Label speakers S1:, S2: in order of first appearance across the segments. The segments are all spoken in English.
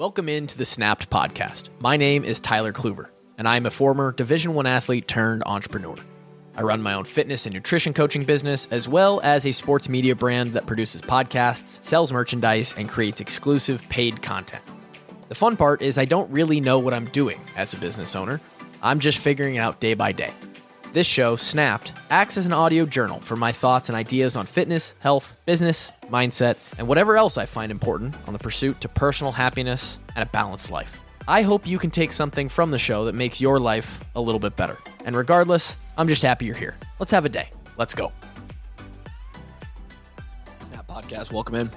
S1: Welcome into the Snapped podcast. My name is Tyler Kluver, and I'm a former Division 1 athlete turned entrepreneur. I run my own fitness and nutrition coaching business, as well as a sports media brand that produces podcasts, sells merchandise, and creates exclusive paid content. The fun part is I don't really know what I'm doing as a business owner. I'm just figuring it out day by day. This show, Snapped, acts as an audio journal for my thoughts and ideas on fitness, health, business, mindset, and whatever else I find important on the pursuit to personal happiness and a balanced life. I hope you can take something from the show that makes your life a little bit better. And regardless, I'm just happy you're here. Let's have a day. Let's go. Snap Podcast, welcome in.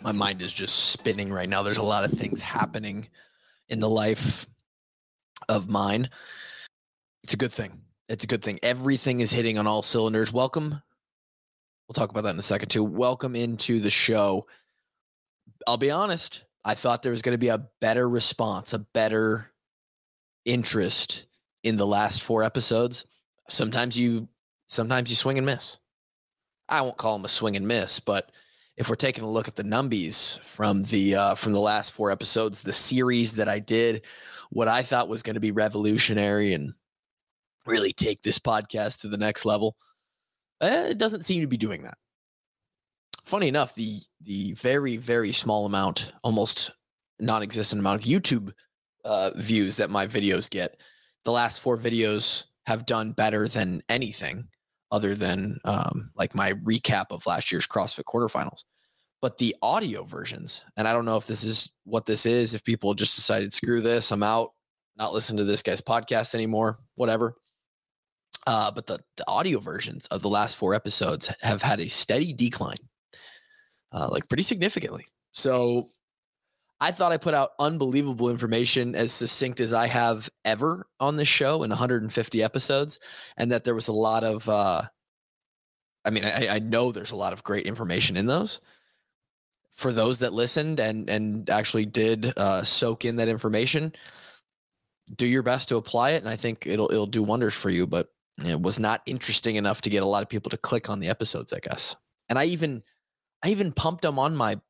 S1: My mind is just spinning right now. There's a lot of things happening in the life of mine. It's a good thing it's a good thing. Everything is hitting on all cylinders. Welcome. We'll talk about that in a second too. Welcome into the show. I'll be honest, I thought there was going to be a better response, a better interest in the last four episodes. Sometimes you sometimes you swing and miss. I won't call them a swing and miss, but if we're taking a look at the numbies from the uh, from the last four episodes, the series that I did, what I thought was going to be revolutionary and really take this podcast to the next level. Eh, it doesn't seem to be doing that. Funny enough, the the very very small amount, almost non-existent amount of YouTube uh, views that my videos get, the last four videos have done better than anything other than um, like my recap of last year's CrossFit quarterfinals. But the audio versions, and I don't know if this is what this is, if people just decided, screw this, I'm out, not listen to this guy's podcast anymore, whatever. Uh, but the, the audio versions of the last four episodes have had a steady decline, uh, like pretty significantly. So I thought I put out unbelievable information as succinct as I have ever on this show in 150 episodes, and that there was a lot of, uh, I mean, I, I know there's a lot of great information in those. For those that listened and and actually did uh, soak in that information, do your best to apply it, and I think it'll it'll do wonders for you. But it was not interesting enough to get a lot of people to click on the episodes, I guess. And I even I even pumped them on my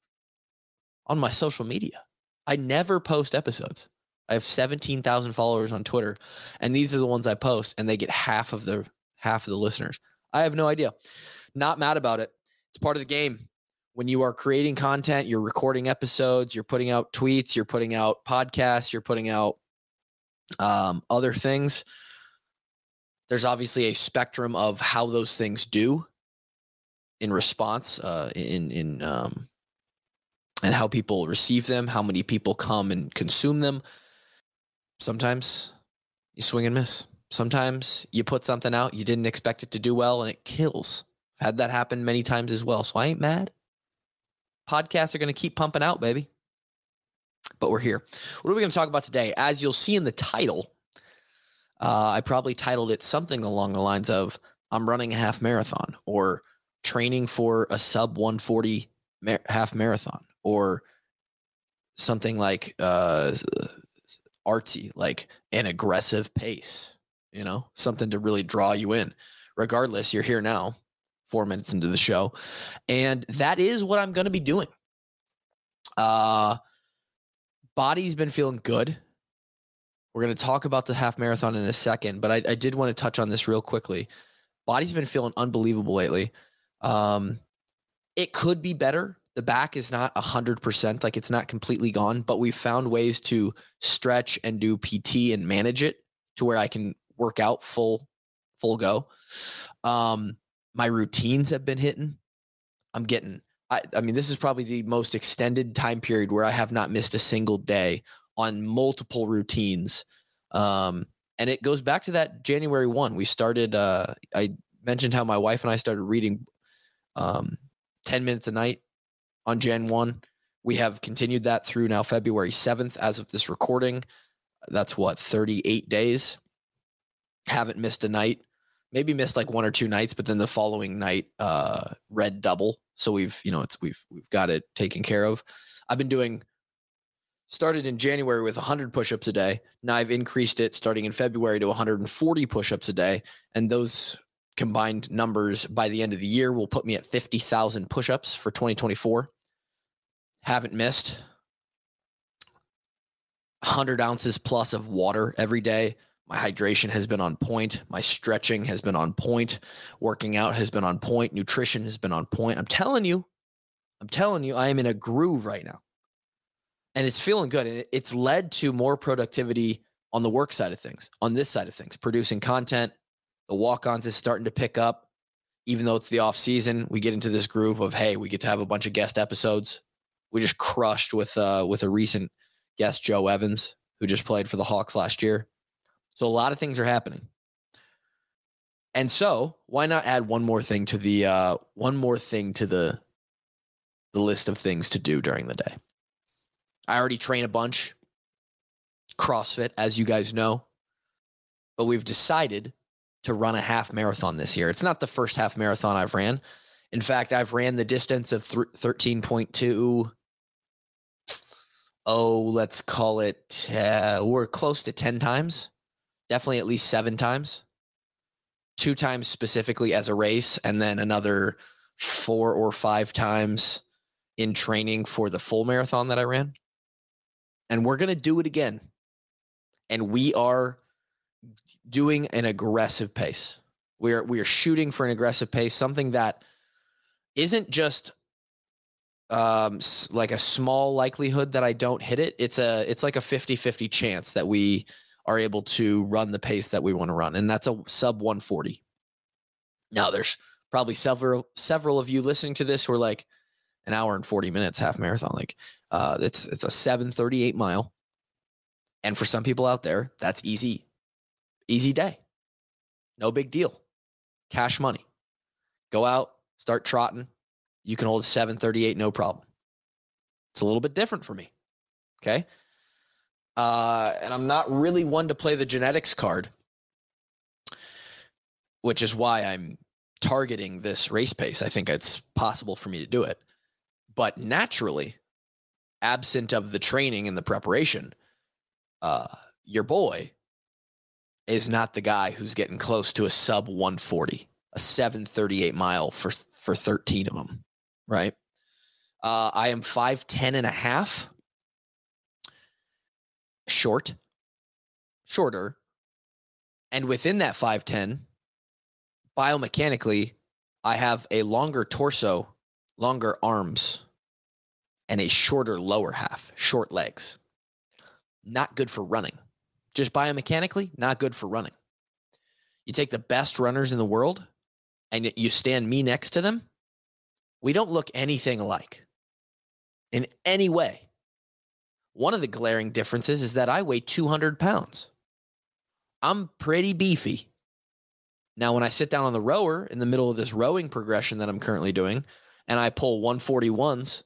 S1: on my social media. I never post episodes. I have 17,000 followers on Twitter and these are the ones I post and they get half of the half of the listeners. I have no idea. Not mad about it. It's part of the game. When you are creating content, you're recording episodes, you're putting out tweets, you're putting out podcasts, you're putting out um, other things there's obviously a spectrum of how those things do in response uh, in in um, and how people receive them, how many people come and consume them. Sometimes you swing and miss. Sometimes you put something out you didn't expect it to do well and it kills. I've had that happen many times as well. So I ain't mad. Podcasts are going to keep pumping out, baby. But we're here. What are we going to talk about today? As you'll see in the title, uh, I probably titled it something along the lines of I'm running a half marathon or training for a sub 140 mar- half marathon or something like uh, artsy, like an aggressive pace, you know, something to really draw you in. Regardless, you're here now, four minutes into the show. And that is what I'm going to be doing. Uh, body's been feeling good we're going to talk about the half marathon in a second, but I, I did want to touch on this real quickly. Body's been feeling unbelievable lately. Um, it could be better. The back is not 100%, like it's not completely gone, but we've found ways to stretch and do PT and manage it to where I can work out full, full go. Um, my routines have been hitting. I'm getting, I, I mean, this is probably the most extended time period where I have not missed a single day on multiple routines. Um, and it goes back to that January 1. We started, uh, I mentioned how my wife and I started reading um, 10 minutes a night on Jan 1. We have continued that through now February 7th as of this recording. That's what, 38 days? Haven't missed a night. Maybe missed like one or two nights, but then the following night, uh, read double. So we've, you know, it's we've we've got it taken care of. I've been doing started in January with 100 push-ups a day. Now I've increased it starting in February to 140 push-ups a day, and those combined numbers by the end of the year will put me at 50,000 push-ups for 2024. Haven't missed. 100 ounces plus of water every day. My hydration has been on point. My stretching has been on point. Working out has been on point. Nutrition has been on point. I'm telling you, I'm telling you, I am in a groove right now. And it's feeling good. And it's led to more productivity on the work side of things, on this side of things, producing content. The walk ons is starting to pick up. Even though it's the off season, we get into this groove of, hey, we get to have a bunch of guest episodes. We just crushed with uh with a recent guest, Joe Evans, who just played for the Hawks last year. So a lot of things are happening. And so, why not add one more thing to the uh, one more thing to the the list of things to do during the day? I already train a bunch CrossFit, as you guys know, but we've decided to run a half marathon this year. It's not the first half marathon I've ran. In fact, I've ran the distance of th- 13.2 oh, let's call it uh, we're close to 10 times definitely at least seven times, two times specifically as a race, and then another four or five times in training for the full marathon that I ran. And we're going to do it again. And we are doing an aggressive pace. We are we are shooting for an aggressive pace, something that isn't just um like a small likelihood that I don't hit it. It's a it's like a 50-50 chance that we are able to run the pace that we want to run, and that's a sub 140. Now, there's probably several several of you listening to this who are like an hour and 40 minutes half marathon. Like, uh, it's it's a 738 mile, and for some people out there, that's easy, easy day, no big deal, cash money. Go out, start trotting. You can hold a 738, no problem. It's a little bit different for me. Okay. Uh, and I'm not really one to play the genetics card, which is why I'm targeting this race pace. I think it's possible for me to do it. But naturally, absent of the training and the preparation, uh, your boy is not the guy who's getting close to a sub 140, a 738 mile for for 13 of them, right? Uh, I am 5'10 and a half short, shorter, and within that 5'10, biomechanically, I have a longer torso, longer arms, and a shorter lower half, short legs. Not good for running. Just biomechanically, not good for running. You take the best runners in the world and you stand me next to them, we don't look anything alike in any way. One of the glaring differences is that I weigh 200 pounds. I'm pretty beefy. Now, when I sit down on the rower in the middle of this rowing progression that I'm currently doing, and I pull 141s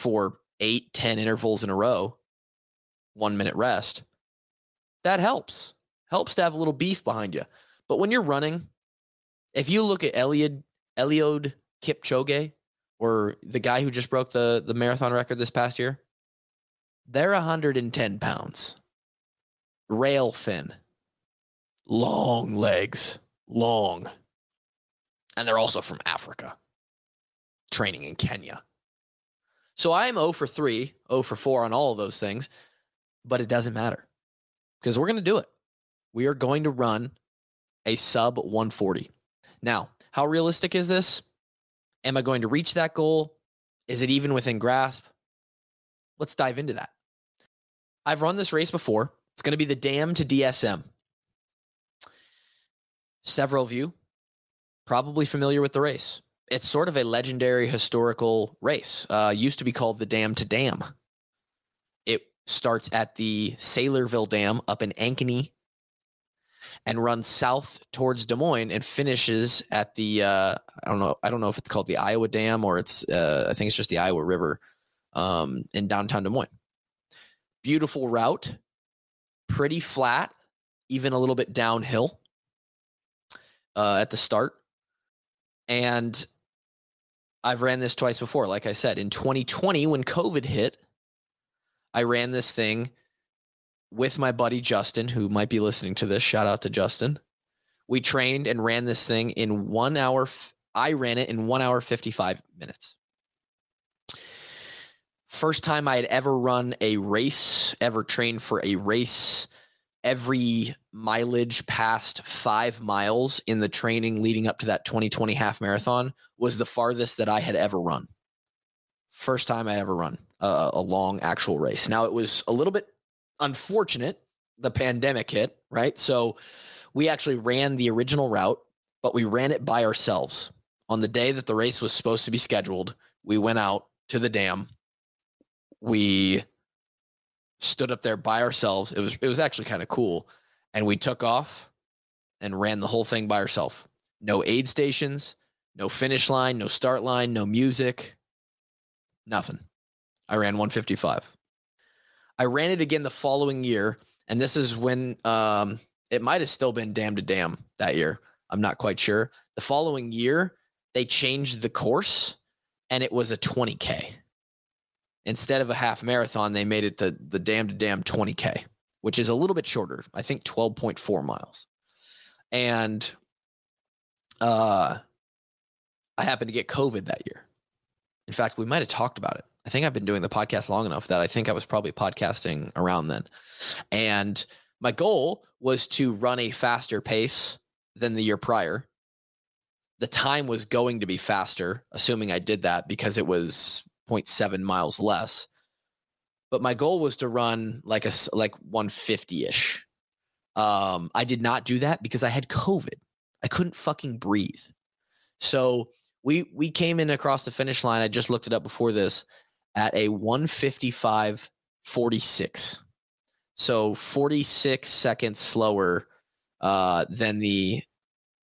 S1: for eight, 10 intervals in a row, one minute rest, that helps. Helps to have a little beef behind you. But when you're running, if you look at Eliud, Eliud Kipchoge, or the guy who just broke the, the marathon record this past year, they're 110 pounds, rail thin, long legs, long. And they're also from Africa, training in Kenya. So I am 0 for 3, 0 for 4 on all of those things, but it doesn't matter because we're going to do it. We are going to run a sub 140. Now, how realistic is this? Am I going to reach that goal? Is it even within grasp? Let's dive into that. I've run this race before. It's going to be the Dam to DSM. Several of you probably familiar with the race. It's sort of a legendary historical race. Uh, used to be called the Dam to Dam. It starts at the Saylorville Dam up in Ankeny and runs south towards Des Moines and finishes at the uh, I don't know I don't know if it's called the Iowa Dam or it's uh, I think it's just the Iowa River um, in downtown Des Moines. Beautiful route, pretty flat, even a little bit downhill uh, at the start. And I've ran this twice before. Like I said, in 2020, when COVID hit, I ran this thing with my buddy Justin, who might be listening to this. Shout out to Justin. We trained and ran this thing in one hour. I ran it in one hour, 55 minutes. First time I had ever run a race, ever trained for a race. Every mileage past five miles in the training leading up to that 2020 half marathon was the farthest that I had ever run. First time I ever run a, a long actual race. Now it was a little bit unfortunate. The pandemic hit, right? So we actually ran the original route, but we ran it by ourselves. On the day that the race was supposed to be scheduled, we went out to the dam. We stood up there by ourselves. It was it was actually kind of cool. And we took off and ran the whole thing by ourselves. No aid stations, no finish line, no start line, no music, nothing. I ran 155. I ran it again the following year, and this is when um, it might have still been dam to dam that year. I'm not quite sure. The following year, they changed the course, and it was a 20k. Instead of a half marathon, they made it the the dam to dam 20k, which is a little bit shorter. I think 12.4 miles. And uh, I happened to get COVID that year. In fact, we might have talked about it. I think I've been doing the podcast long enough that I think I was probably podcasting around then. And my goal was to run a faster pace than the year prior. The time was going to be faster, assuming I did that because it was 0.7 miles less. But my goal was to run like a like 150-ish. Um, I did not do that because I had COVID. I couldn't fucking breathe. So we we came in across the finish line. I just looked it up before this at a 155 46. So 46 seconds slower uh, than the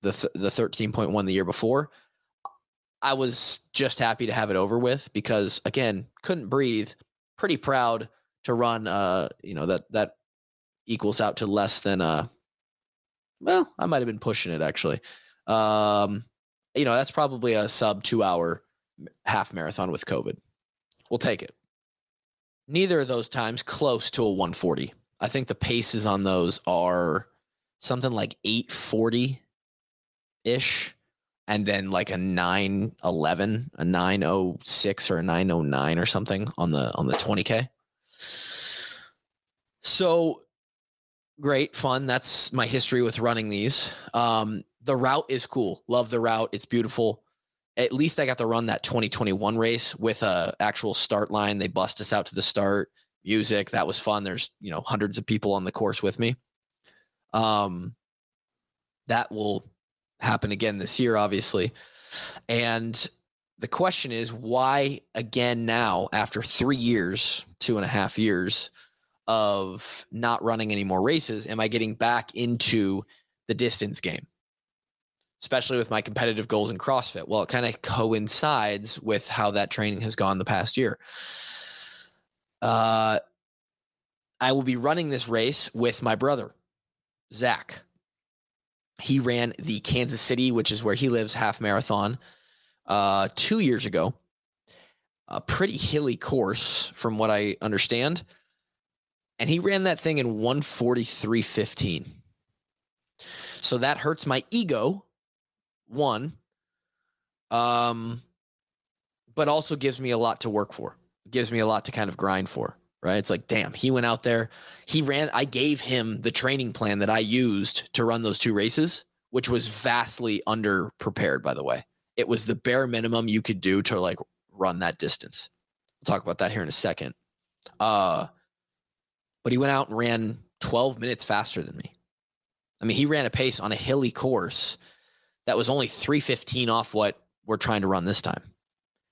S1: the th- the 13.1 the year before. I was just happy to have it over with because again, couldn't breathe. Pretty proud to run uh, you know, that that equals out to less than uh well, I might have been pushing it actually. Um, you know, that's probably a sub 2 hour half marathon with COVID. We'll take it. Neither of those times close to a 140. I think the paces on those are something like 840 ish and then like a 911 a 906 or a 909 or something on the on the 20k so great fun that's my history with running these um the route is cool love the route it's beautiful at least I got to run that 2021 race with a actual start line. They bust us out to the start, music. That was fun. There's, you know, hundreds of people on the course with me. Um, that will happen again this year, obviously. And the question is, why again now, after three years, two and a half years of not running any more races, am I getting back into the distance game? especially with my competitive goals in CrossFit. Well, it kind of coincides with how that training has gone the past year. Uh, I will be running this race with my brother, Zach. He ran the Kansas City, which is where he lives, half marathon uh, two years ago. A pretty hilly course, from what I understand. And he ran that thing in 143.15. So that hurts my ego one, um, but also gives me a lot to work for. Gives me a lot to kind of grind for. Right? It's like, damn, he went out there. He ran. I gave him the training plan that I used to run those two races, which was vastly under prepared. By the way, it was the bare minimum you could do to like run that distance. We'll talk about that here in a second. Uh, but he went out and ran 12 minutes faster than me. I mean, he ran a pace on a hilly course that was only 315 off what we're trying to run this time.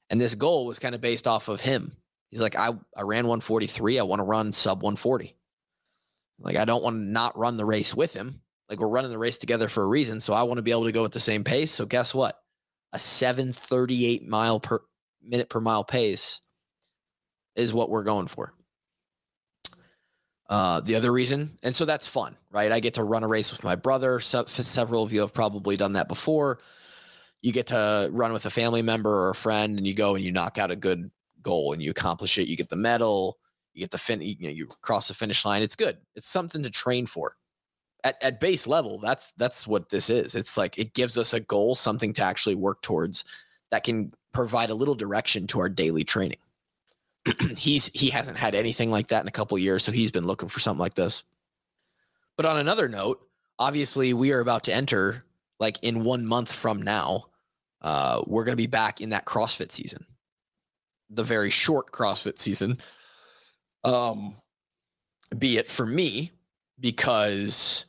S1: And this goal was kind of based off of him. He's like, I, I ran 143. I want to run sub 140. Like, I don't want to not run the race with him. Like, we're running the race together for a reason. So I want to be able to go at the same pace. So guess what? A 738 mile per minute per mile pace is what we're going for. Uh, the other reason, and so that's fun, right? I get to run a race with my brother. So, several of you have probably done that before. You get to run with a family member or a friend, and you go and you knock out a good goal and you accomplish it. You get the medal, you get the fin, you, know, you cross the finish line. It's good. It's something to train for. At, at base level, that's that's what this is. It's like it gives us a goal, something to actually work towards that can provide a little direction to our daily training. he's he hasn't had anything like that in a couple years, so he's been looking for something like this. But on another note, obviously we are about to enter like in one month from now. Uh, we're going to be back in that CrossFit season, the very short CrossFit season. Um, be it for me because,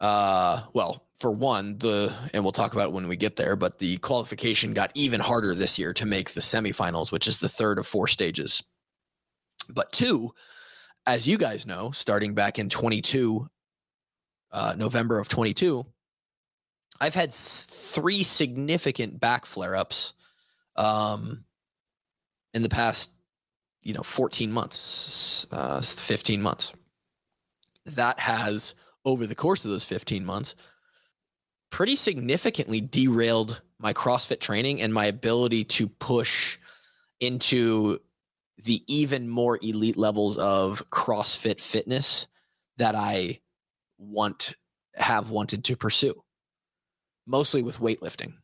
S1: uh, well, for one, the and we'll talk about when we get there, but the qualification got even harder this year to make the semifinals, which is the third of four stages. But two, as you guys know, starting back in 22, uh, November of 22, I've had three significant back flare ups um, in the past, you know, 14 months, uh, 15 months. That has, over the course of those 15 months, pretty significantly derailed my CrossFit training and my ability to push into the even more elite levels of CrossFit fitness that I want have wanted to pursue. Mostly with weightlifting.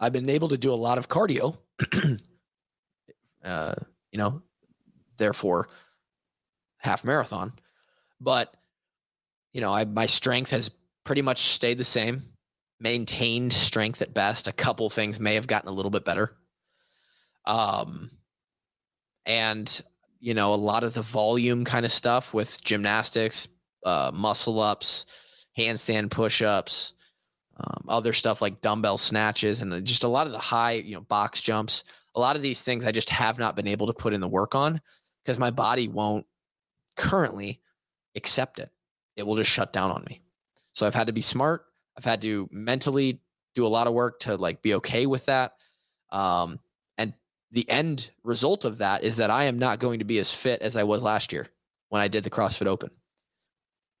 S1: I've been able to do a lot of cardio. uh, you know, therefore half marathon. But you know, I my strength has pretty much stayed the same, maintained strength at best. A couple things may have gotten a little bit better. Um and you know a lot of the volume kind of stuff with gymnastics uh, muscle ups handstand push-ups um, other stuff like dumbbell snatches and just a lot of the high you know box jumps a lot of these things i just have not been able to put in the work on because my body won't currently accept it it will just shut down on me so i've had to be smart i've had to mentally do a lot of work to like be okay with that um, and the end result of that is that I am not going to be as fit as I was last year when I did the CrossFit Open.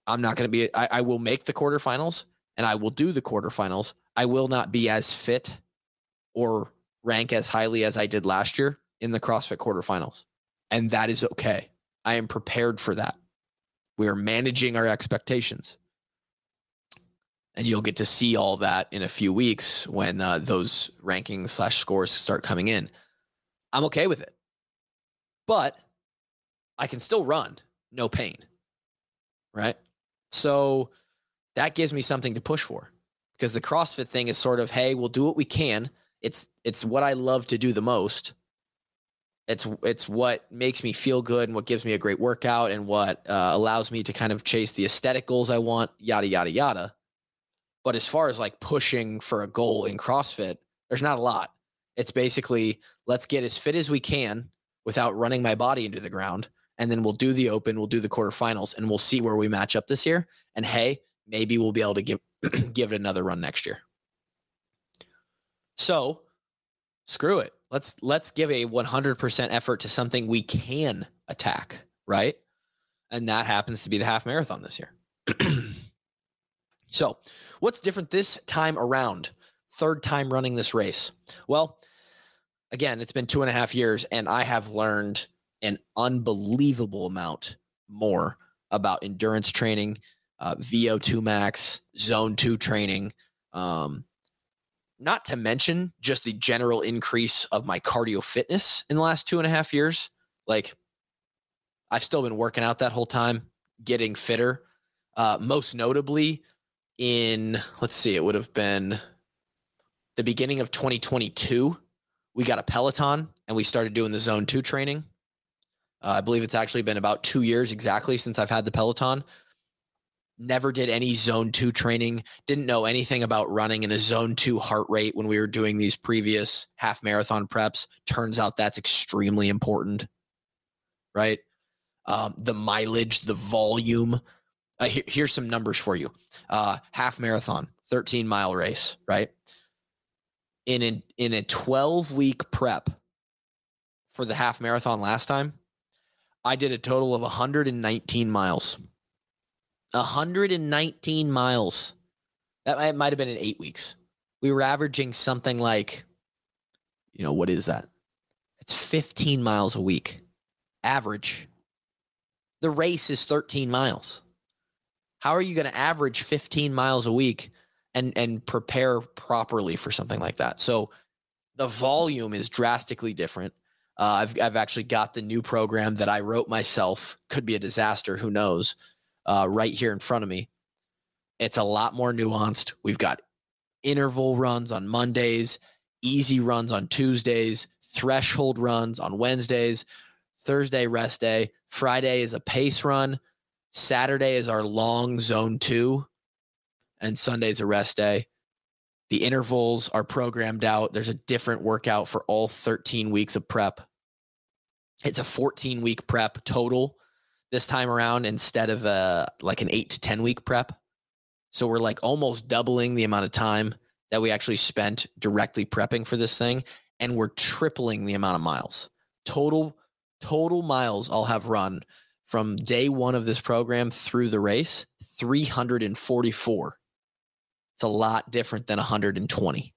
S1: I'm not going to be, I, I, will make the quarterfinals and I will do the quarterfinals. I will not be as fit or rank as highly as I did last year in the CrossFit quarterfinals. And that is okay. I am prepared for that. We are managing our expectations. And you'll get to see all that in a few weeks when uh, those rankings slash scores start coming in. I'm okay with it. But I can still run, no pain. Right. So that gives me something to push for because the CrossFit thing is sort of, hey, we'll do what we can. It's it's what I love to do the most. It's it's what makes me feel good and what gives me a great workout and what uh, allows me to kind of chase the aesthetic goals I want, yada yada yada. But as far as like pushing for a goal in CrossFit, there's not a lot. It's basically let's get as fit as we can without running my body into the ground. And then we'll do the open, we'll do the quarterfinals, and we'll see where we match up this year. And hey, maybe we'll be able to give give it another run next year. So screw it. Let's let's give a 100% effort to something we can attack, right? And that happens to be the half marathon this year. so, what's different this time around? Third time running this race. Well, again, it's been two and a half years, and I have learned an unbelievable amount more about endurance training, uh, VO2 max, zone two training. Um, not to mention just the general increase of my cardio fitness in the last two and a half years. Like, I've still been working out that whole time, getting fitter. Uh, most notably, in let's see, it would have been the beginning of 2022 we got a Peloton and we started doing the zone two training. Uh, I believe it's actually been about two years exactly since I've had the Peloton. Never did any zone two training. Didn't know anything about running in a zone two heart rate when we were doing these previous half marathon preps. Turns out that's extremely important, right? Um, the mileage, the volume. Uh, here, here's some numbers for you uh, half marathon, 13 mile race, right? in a, in a 12 week prep for the half marathon last time, I did a total of 119 miles. 119 miles. That might have been in eight weeks. We were averaging something like, you know, what is that? It's 15 miles a week, average. The race is 13 miles. How are you going to average 15 miles a week and and prepare properly for something like that. So the volume is drastically different. Uh, I've I've actually got the new program that I wrote myself. Could be a disaster. Who knows? Uh, right here in front of me. It's a lot more nuanced. We've got interval runs on Mondays, easy runs on Tuesdays, threshold runs on Wednesdays, Thursday rest day, Friday is a pace run, Saturday is our long zone two, and Sunday's a rest day. The intervals are programmed out. There's a different workout for all 13 weeks of prep it's a 14 week prep total this time around instead of a like an 8 to 10 week prep. So we're like almost doubling the amount of time that we actually spent directly prepping for this thing and we're tripling the amount of miles. Total total miles I'll have run from day 1 of this program through the race 344. It's a lot different than 120.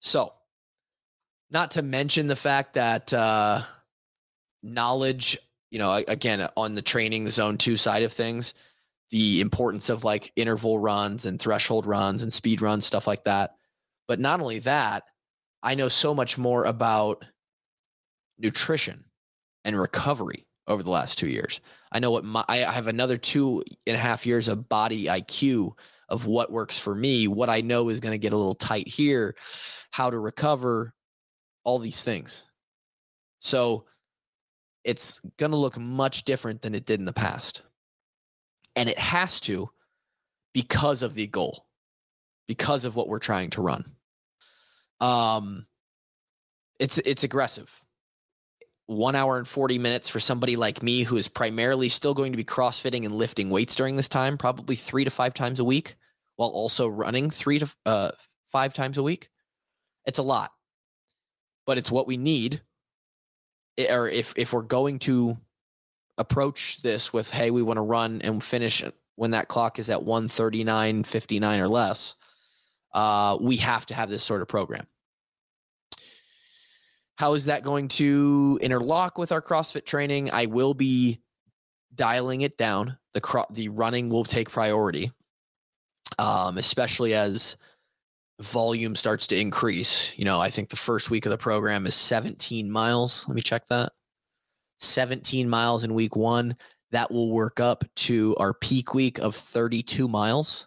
S1: So, not to mention the fact that uh knowledge, you know, again, on the training, the zone two side of things, the importance of like interval runs and threshold runs and speed runs, stuff like that. But not only that, I know so much more about nutrition and recovery over the last two years. I know what my, I have another two and a half years of body IQ of what works for me, what I know is going to get a little tight here, how to recover, all these things. So it's going to look much different than it did in the past. And it has to because of the goal, because of what we're trying to run. Um, it's it's aggressive. One hour and 40 minutes for somebody like me who is primarily still going to be crossfitting and lifting weights during this time, probably three to five times a week, while also running three to uh, five times a week. It's a lot, but it's what we need or if if we're going to approach this with hey we want to run and finish when that clock is at 139.59 or less uh, we have to have this sort of program. How is that going to interlock with our crossfit training? I will be dialing it down. The cro- the running will take priority um, especially as volume starts to increase. You know, I think the first week of the program is 17 miles. Let me check that. 17 miles in week one. That will work up to our peak week of 32 miles.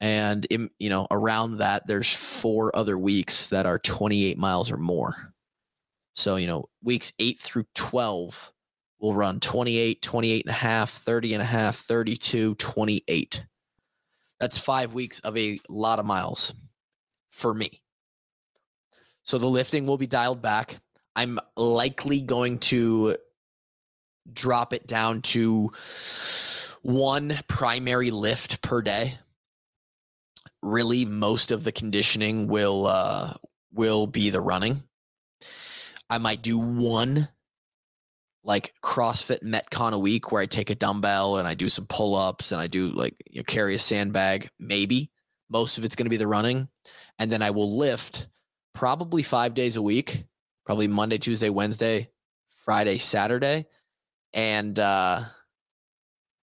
S1: And, in, you know, around that, there's four other weeks that are 28 miles or more. So, you know, weeks eight through 12 will run 28, 28 and a half, 30 and a half, 32, 28. That's five weeks of a lot of miles for me. So the lifting will be dialed back. I'm likely going to drop it down to one primary lift per day. Really, most of the conditioning will uh, will be the running. I might do one like CrossFit Metcon a week where I take a dumbbell and I do some pull ups and I do like you know, carry a sandbag. Maybe most of it's going to be the running, and then I will lift probably five days a week, probably Monday, Tuesday, Wednesday, Friday, Saturday, and uh,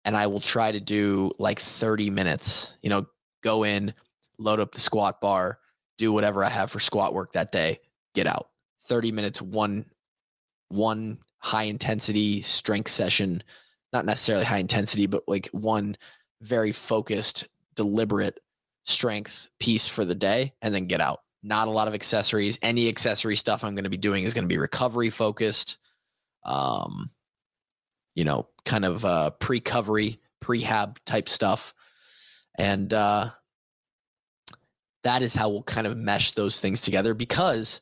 S1: and I will try to do like thirty minutes. You know, go in, load up the squat bar, do whatever I have for squat work that day, get out. Thirty minutes, one one high intensity strength session, not necessarily high intensity, but like one very focused, deliberate strength piece for the day and then get out. Not a lot of accessories. Any accessory stuff I'm going to be doing is going to be recovery focused. Um, you know, kind of uh pre-covery, prehab type stuff. And uh that is how we'll kind of mesh those things together because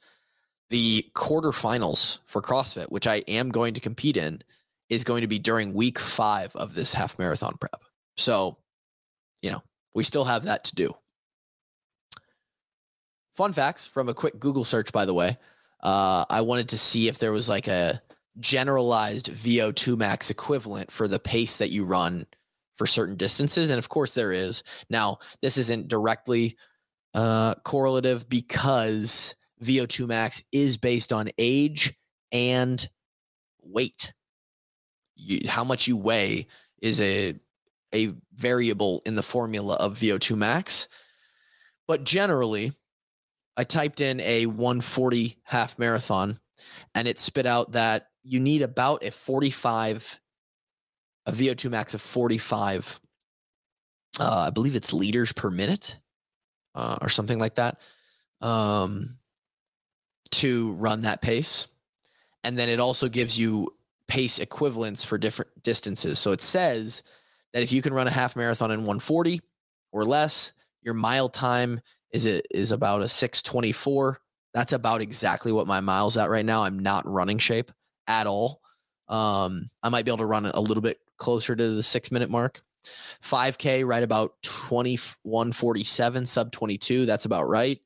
S1: the quarterfinals for CrossFit, which I am going to compete in, is going to be during week five of this half marathon prep. So, you know, we still have that to do. Fun facts from a quick Google search, by the way. Uh, I wanted to see if there was like a generalized VO2 max equivalent for the pace that you run for certain distances. And of course, there is. Now, this isn't directly uh, correlative because VO2 max is based on age and weight. You, how much you weigh is a a variable in the formula of VO2 max. But generally, I typed in a 140 half marathon and it spit out that you need about a 45, a VO2 max of 45. Uh, I believe it's liters per minute uh, or something like that um, to run that pace. And then it also gives you pace equivalents for different distances. So it says that if you can run a half marathon in 140 or less, your mile time is it is about a 624. That's about exactly what my miles at right now. I'm not running shape at all. Um, I might be able to run a little bit closer to the six minute mark. 5K, right about 2147, sub 22. That's about right.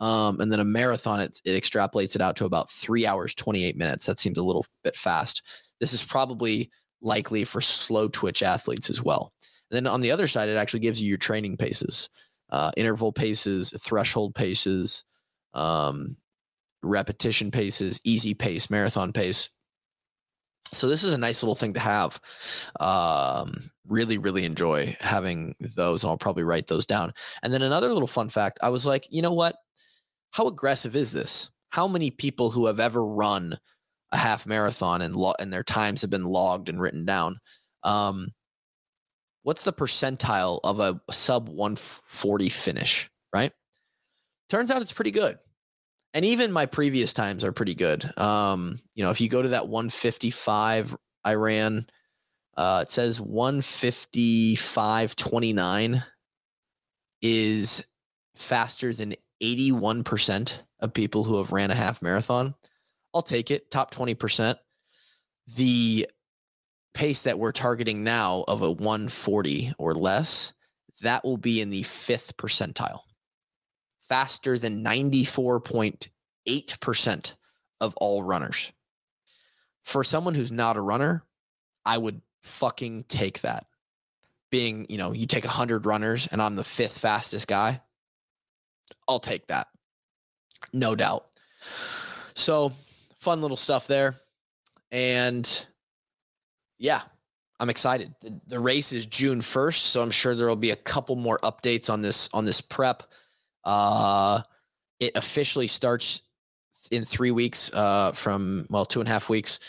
S1: Um, and then a marathon, it, it extrapolates it out to about three hours, 28 minutes. That seems a little bit fast. This is probably likely for slow twitch athletes as well. And then on the other side, it actually gives you your training paces, uh, interval paces, threshold paces, um, repetition paces, easy pace, marathon pace. So this is a nice little thing to have. Um, really, really enjoy having those, and I'll probably write those down. And then another little fun fact: I was like, you know what? How aggressive is this? How many people who have ever run a half marathon and lo- and their times have been logged and written down? Um, what's the percentile of a sub 140 finish? Right. Turns out it's pretty good and even my previous times are pretty good. Um, you know, if you go to that 155 I ran, uh, it says 155.29 is faster than 81% of people who have ran a half marathon. I'll take it, top 20%. The pace that we're targeting now of a 140 or less, that will be in the fifth percentile faster than 94.8% of all runners. For someone who's not a runner, I would fucking take that. Being, you know, you take 100 runners and I'm the fifth fastest guy, I'll take that. No doubt. So, fun little stuff there. And yeah, I'm excited. The, the, race is June 1st, so I'm sure there will be a couple more updates on this on this prep. Uh, it officially starts in three weeks uh, from, well, two and a half weeks.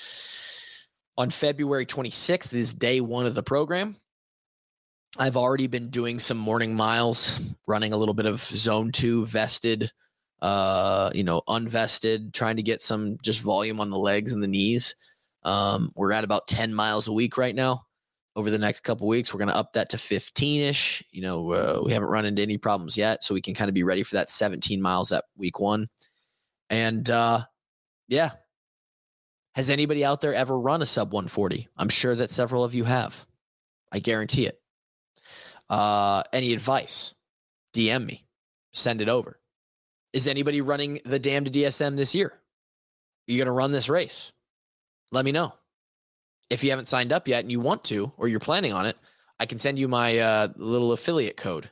S1: On February 26th is day one of the program. I've already been doing some morning miles, running a little bit of zone two vested, uh, you know, unvested, trying to get some just volume on the legs and the knees. Um, we're at about 10 miles a week right now over the next couple weeks. We're going to up that to 15 ish. You know, uh, we haven't run into any problems yet, so we can kind of be ready for that 17 miles at week one. And uh, yeah, has anybody out there ever run a sub 140? I'm sure that several of you have. I guarantee it. Uh, any advice? DM me, send it over. Is anybody running the Dam to DSM this year? Are you going to run this race? Let me know if you haven't signed up yet and you want to, or you're planning on it, I can send you my uh, little affiliate code.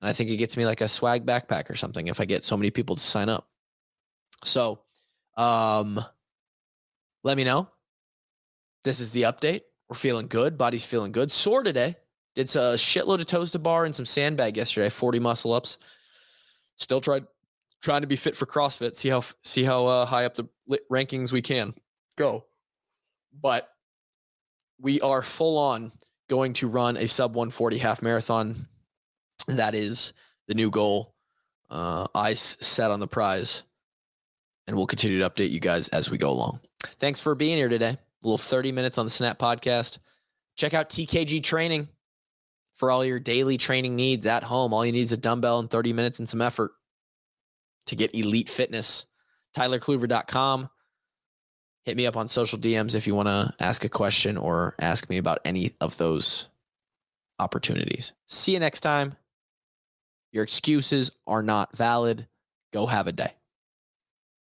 S1: And I think it gets me like a swag backpack or something if I get so many people to sign up. So, um, let me know. This is the update. We're feeling good. Body's feeling good. Sore today. Did a shitload of toes to bar and some sandbag yesterday. 40 muscle ups. Still tried trying to be fit for CrossFit. See how see how uh, high up the rankings we can go but we are full on going to run a sub 140 half marathon. That is the new goal. Uh, eyes set on the prize, and we'll continue to update you guys as we go along. Thanks for being here today. A little 30 minutes on the Snap podcast. Check out TKG Training for all your daily training needs at home. All you need is a dumbbell and 30 minutes and some effort to get elite fitness. TylerKluver.com hit me up on social DMs if you want to ask a question or ask me about any of those opportunities. See you next time. Your excuses are not valid. Go have a day.